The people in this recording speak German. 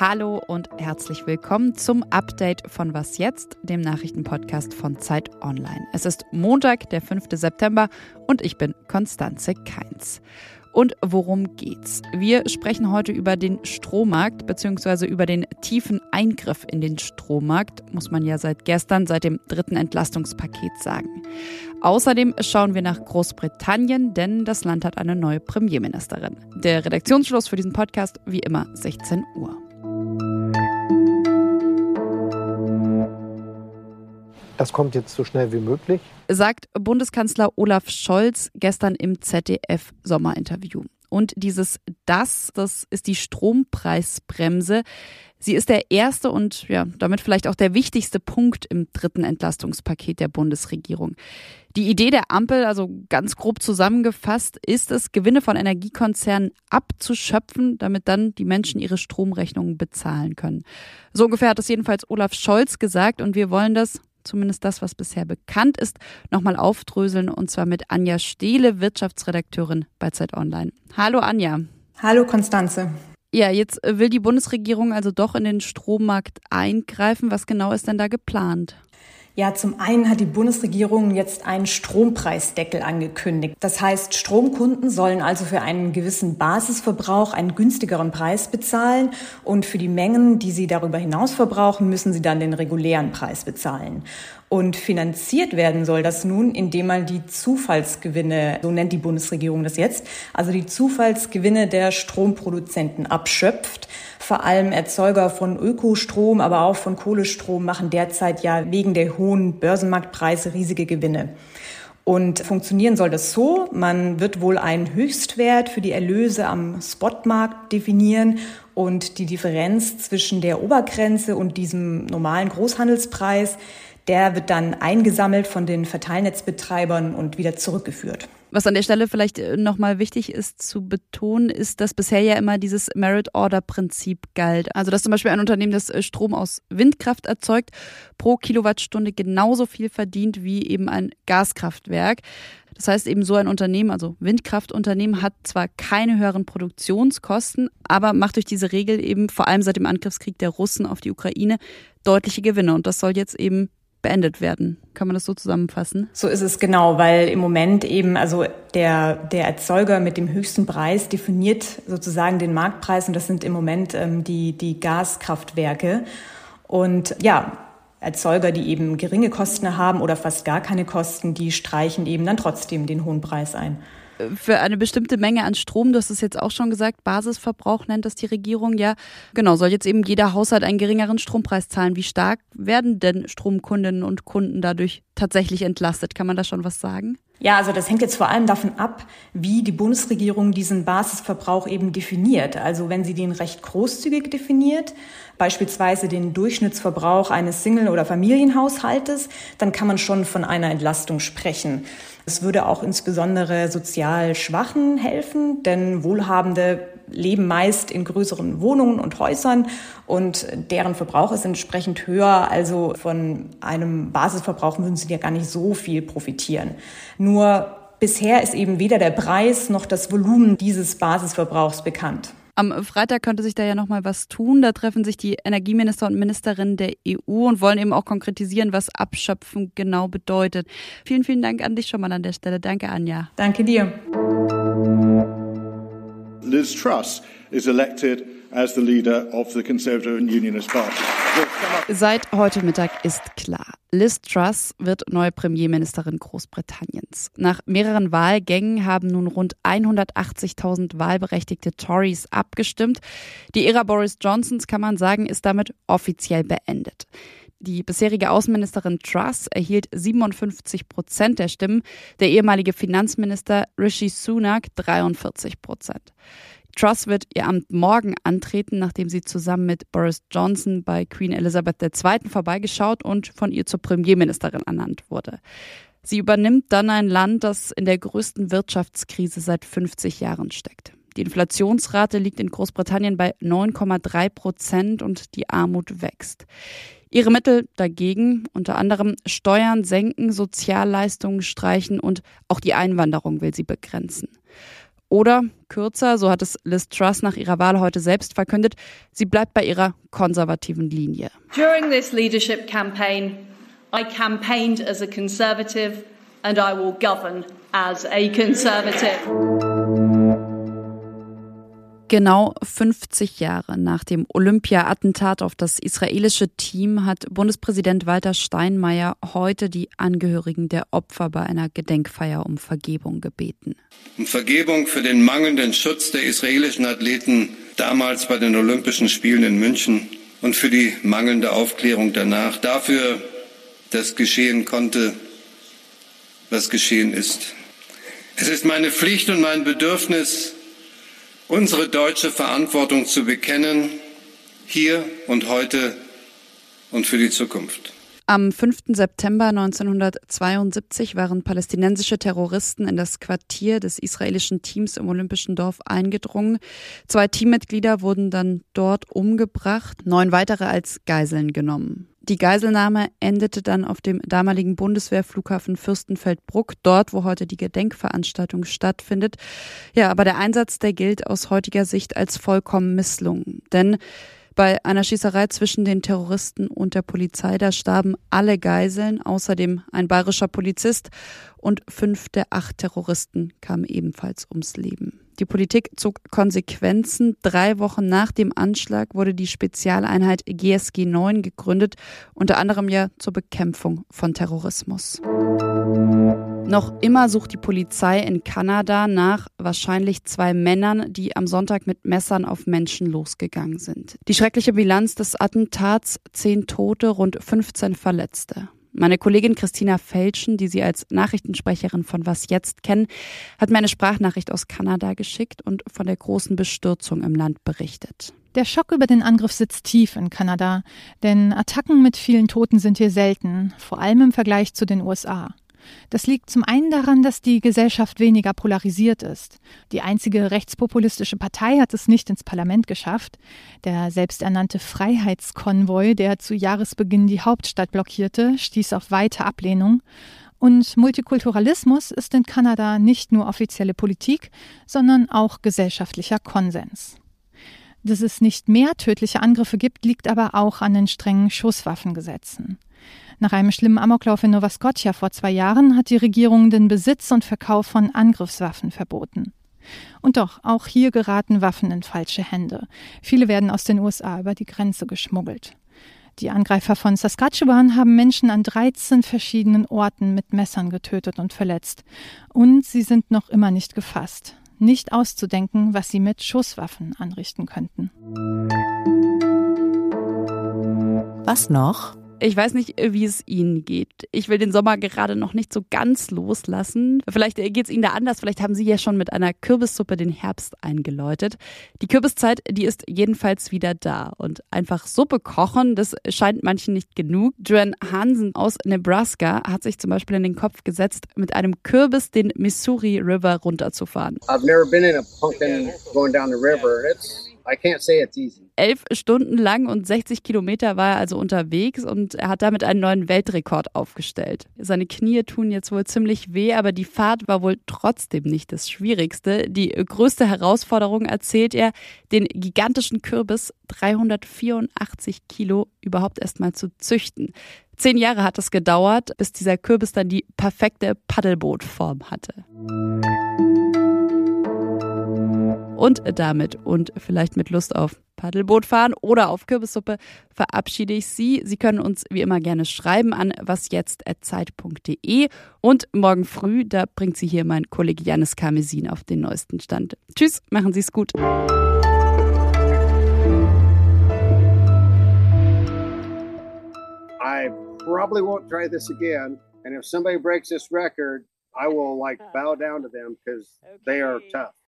Hallo und herzlich willkommen zum Update von Was jetzt, dem Nachrichtenpodcast von Zeit Online. Es ist Montag, der 5. September und ich bin Konstanze Keins. Und worum geht's? Wir sprechen heute über den Strommarkt bzw. über den tiefen Eingriff in den Strommarkt, muss man ja seit gestern, seit dem dritten Entlastungspaket sagen. Außerdem schauen wir nach Großbritannien, denn das Land hat eine neue Premierministerin. Der Redaktionsschluss für diesen Podcast wie immer 16 Uhr. Das kommt jetzt so schnell wie möglich. Sagt Bundeskanzler Olaf Scholz gestern im ZDF-Sommerinterview. Und dieses Das, das ist die Strompreisbremse. Sie ist der erste und ja, damit vielleicht auch der wichtigste Punkt im dritten Entlastungspaket der Bundesregierung. Die Idee der Ampel, also ganz grob zusammengefasst, ist es, Gewinne von Energiekonzernen abzuschöpfen, damit dann die Menschen ihre Stromrechnungen bezahlen können. So ungefähr hat es jedenfalls Olaf Scholz gesagt und wir wollen das zumindest das, was bisher bekannt ist, nochmal aufdröseln und zwar mit Anja Stehle, Wirtschaftsredakteurin bei Zeit Online. Hallo Anja. Hallo Konstanze. Ja, jetzt will die Bundesregierung also doch in den Strommarkt eingreifen. Was genau ist denn da geplant? Ja, zum einen hat die Bundesregierung jetzt einen Strompreisdeckel angekündigt. Das heißt, Stromkunden sollen also für einen gewissen Basisverbrauch einen günstigeren Preis bezahlen und für die Mengen, die sie darüber hinaus verbrauchen, müssen sie dann den regulären Preis bezahlen. Und finanziert werden soll das nun, indem man die Zufallsgewinne, so nennt die Bundesregierung das jetzt, also die Zufallsgewinne der Stromproduzenten abschöpft. Vor allem Erzeuger von Ökostrom, aber auch von Kohlestrom machen derzeit ja wegen der hohen Börsenmarktpreise riesige Gewinne. Und funktionieren soll das so, man wird wohl einen Höchstwert für die Erlöse am Spotmarkt definieren und die Differenz zwischen der Obergrenze und diesem normalen Großhandelspreis, der wird dann eingesammelt von den Verteilnetzbetreibern und wieder zurückgeführt. Was an der Stelle vielleicht äh, nochmal wichtig ist zu betonen, ist, dass bisher ja immer dieses Merit-Order-Prinzip galt. Also dass zum Beispiel ein Unternehmen, das äh, Strom aus Windkraft erzeugt, pro Kilowattstunde genauso viel verdient wie eben ein Gaskraftwerk. Das heißt eben so ein Unternehmen, also Windkraftunternehmen, hat zwar keine höheren Produktionskosten, aber macht durch diese Regel eben vor allem seit dem Angriffskrieg der Russen auf die Ukraine deutliche Gewinne. Und das soll jetzt eben beendet werden. Kann man das so zusammenfassen? So ist es genau, weil im Moment eben, also der, der Erzeuger mit dem höchsten Preis definiert sozusagen den Marktpreis und das sind im Moment ähm, die, die Gaskraftwerke. Und ja, Erzeuger, die eben geringe Kosten haben oder fast gar keine Kosten, die streichen eben dann trotzdem den hohen Preis ein für eine bestimmte Menge an Strom, du hast es jetzt auch schon gesagt, Basisverbrauch nennt das die Regierung ja. Genau, soll jetzt eben jeder Haushalt einen geringeren Strompreis zahlen. Wie stark werden denn Stromkundinnen und Kunden dadurch tatsächlich entlastet? Kann man da schon was sagen? Ja, also das hängt jetzt vor allem davon ab, wie die Bundesregierung diesen Basisverbrauch eben definiert. Also wenn sie den recht großzügig definiert, beispielsweise den Durchschnittsverbrauch eines Single- oder Familienhaushaltes, dann kann man schon von einer Entlastung sprechen. Es würde auch insbesondere sozial Schwachen helfen, denn Wohlhabende leben meist in größeren Wohnungen und Häusern und deren Verbrauch ist entsprechend höher. Also von einem Basisverbrauch würden sie ja gar nicht so viel profitieren. Nur bisher ist eben weder der Preis noch das Volumen dieses Basisverbrauchs bekannt. Am Freitag könnte sich da ja noch mal was tun. Da treffen sich die Energieminister und Ministerinnen der EU und wollen eben auch konkretisieren, was Abschöpfen genau bedeutet. Vielen, vielen Dank an dich schon mal an der Stelle. Danke, Anja. Danke dir. Liz Truss is elected as the leader of the Conservative and Unionist Party. Seit heute Mittag ist klar, Liz Truss wird neue Premierministerin Großbritanniens. Nach mehreren Wahlgängen haben nun rund 180.000 wahlberechtigte Tories abgestimmt. Die Ära Boris Johnsons, kann man sagen, ist damit offiziell beendet. Die bisherige Außenministerin Truss erhielt 57 Prozent der Stimmen, der ehemalige Finanzminister Rishi Sunak 43 Prozent. Truss wird ihr Amt morgen antreten, nachdem sie zusammen mit Boris Johnson bei Queen Elizabeth II. vorbeigeschaut und von ihr zur Premierministerin ernannt wurde. Sie übernimmt dann ein Land, das in der größten Wirtschaftskrise seit 50 Jahren steckt. Die Inflationsrate liegt in Großbritannien bei 9,3 Prozent und die Armut wächst. Ihre Mittel dagegen unter anderem Steuern senken, Sozialleistungen streichen und auch die Einwanderung will sie begrenzen. Oder kürzer, so hat es Liz Truss nach ihrer Wahl heute selbst verkündet, sie bleibt bei ihrer konservativen Linie. During this leadership campaign, I campaigned as a conservative and I will govern as a conservative. Genau 50 Jahre nach dem Olympia-Attentat auf das israelische Team hat Bundespräsident Walter Steinmeier heute die Angehörigen der Opfer bei einer Gedenkfeier um Vergebung gebeten. Um Vergebung für den mangelnden Schutz der israelischen Athleten damals bei den Olympischen Spielen in München und für die mangelnde Aufklärung danach. Dafür, dass geschehen konnte, was geschehen ist. Es ist meine Pflicht und mein Bedürfnis, unsere deutsche Verantwortung zu bekennen, hier und heute und für die Zukunft. Am 5. September 1972 waren palästinensische Terroristen in das Quartier des israelischen Teams im Olympischen Dorf eingedrungen. Zwei Teammitglieder wurden dann dort umgebracht, neun weitere als Geiseln genommen. Die Geiselnahme endete dann auf dem damaligen Bundeswehrflughafen Fürstenfeldbruck, dort, wo heute die Gedenkveranstaltung stattfindet. Ja, aber der Einsatz, der gilt aus heutiger Sicht als vollkommen misslungen. Denn bei einer Schießerei zwischen den Terroristen und der Polizei, da starben alle Geiseln, außerdem ein bayerischer Polizist und fünf der acht Terroristen kamen ebenfalls ums Leben. Die Politik zog Konsequenzen. Drei Wochen nach dem Anschlag wurde die Spezialeinheit GSG 9 gegründet, unter anderem ja zur Bekämpfung von Terrorismus. Noch immer sucht die Polizei in Kanada nach wahrscheinlich zwei Männern, die am Sonntag mit Messern auf Menschen losgegangen sind. Die schreckliche Bilanz des Attentats, zehn Tote, rund 15 Verletzte. Meine Kollegin Christina Felschen, die Sie als Nachrichtensprecherin von Was Jetzt kennen, hat mir eine Sprachnachricht aus Kanada geschickt und von der großen Bestürzung im Land berichtet. Der Schock über den Angriff sitzt tief in Kanada, denn Attacken mit vielen Toten sind hier selten, vor allem im Vergleich zu den USA. Das liegt zum einen daran, dass die Gesellschaft weniger polarisiert ist. Die einzige rechtspopulistische Partei hat es nicht ins Parlament geschafft. Der selbsternannte Freiheitskonvoi, der zu Jahresbeginn die Hauptstadt blockierte, stieß auf weite Ablehnung. Und Multikulturalismus ist in Kanada nicht nur offizielle Politik, sondern auch gesellschaftlicher Konsens. Dass es nicht mehr tödliche Angriffe gibt, liegt aber auch an den strengen Schusswaffengesetzen. Nach einem schlimmen Amoklauf in Nova Scotia vor zwei Jahren hat die Regierung den Besitz und Verkauf von Angriffswaffen verboten. Und doch, auch hier geraten Waffen in falsche Hände. Viele werden aus den USA über die Grenze geschmuggelt. Die Angreifer von Saskatchewan haben Menschen an 13 verschiedenen Orten mit Messern getötet und verletzt. Und sie sind noch immer nicht gefasst. Nicht auszudenken, was sie mit Schusswaffen anrichten könnten. Was noch? Ich weiß nicht, wie es Ihnen geht. Ich will den Sommer gerade noch nicht so ganz loslassen. Vielleicht geht es Ihnen da anders. Vielleicht haben Sie ja schon mit einer Kürbissuppe den Herbst eingeläutet. Die Kürbiszeit, die ist jedenfalls wieder da. Und einfach Suppe kochen, das scheint manchen nicht genug. Joanne Hansen aus Nebraska hat sich zum Beispiel in den Kopf gesetzt, mit einem Kürbis den Missouri River runterzufahren. I've never been in a pumpkin going down the river. It's Elf Stunden lang und 60 Kilometer war er also unterwegs und er hat damit einen neuen Weltrekord aufgestellt. Seine Knie tun jetzt wohl ziemlich weh, aber die Fahrt war wohl trotzdem nicht das Schwierigste. Die größte Herausforderung erzählt er, den gigantischen Kürbis 384 Kilo überhaupt erstmal zu züchten. Zehn Jahre hat es gedauert, bis dieser Kürbis dann die perfekte Paddelbootform hatte. Und damit und vielleicht mit Lust auf Paddelboot fahren oder auf Kürbissuppe verabschiede ich Sie. Sie können uns wie immer gerne schreiben an wasjetzt.zeit.de und morgen früh, da bringt Sie hier mein Kollege Janis Karmesin auf den neuesten Stand. Tschüss, machen Sie es gut. I probably won't try this again. And if somebody breaks this record, I will like bow down to them because they are tough.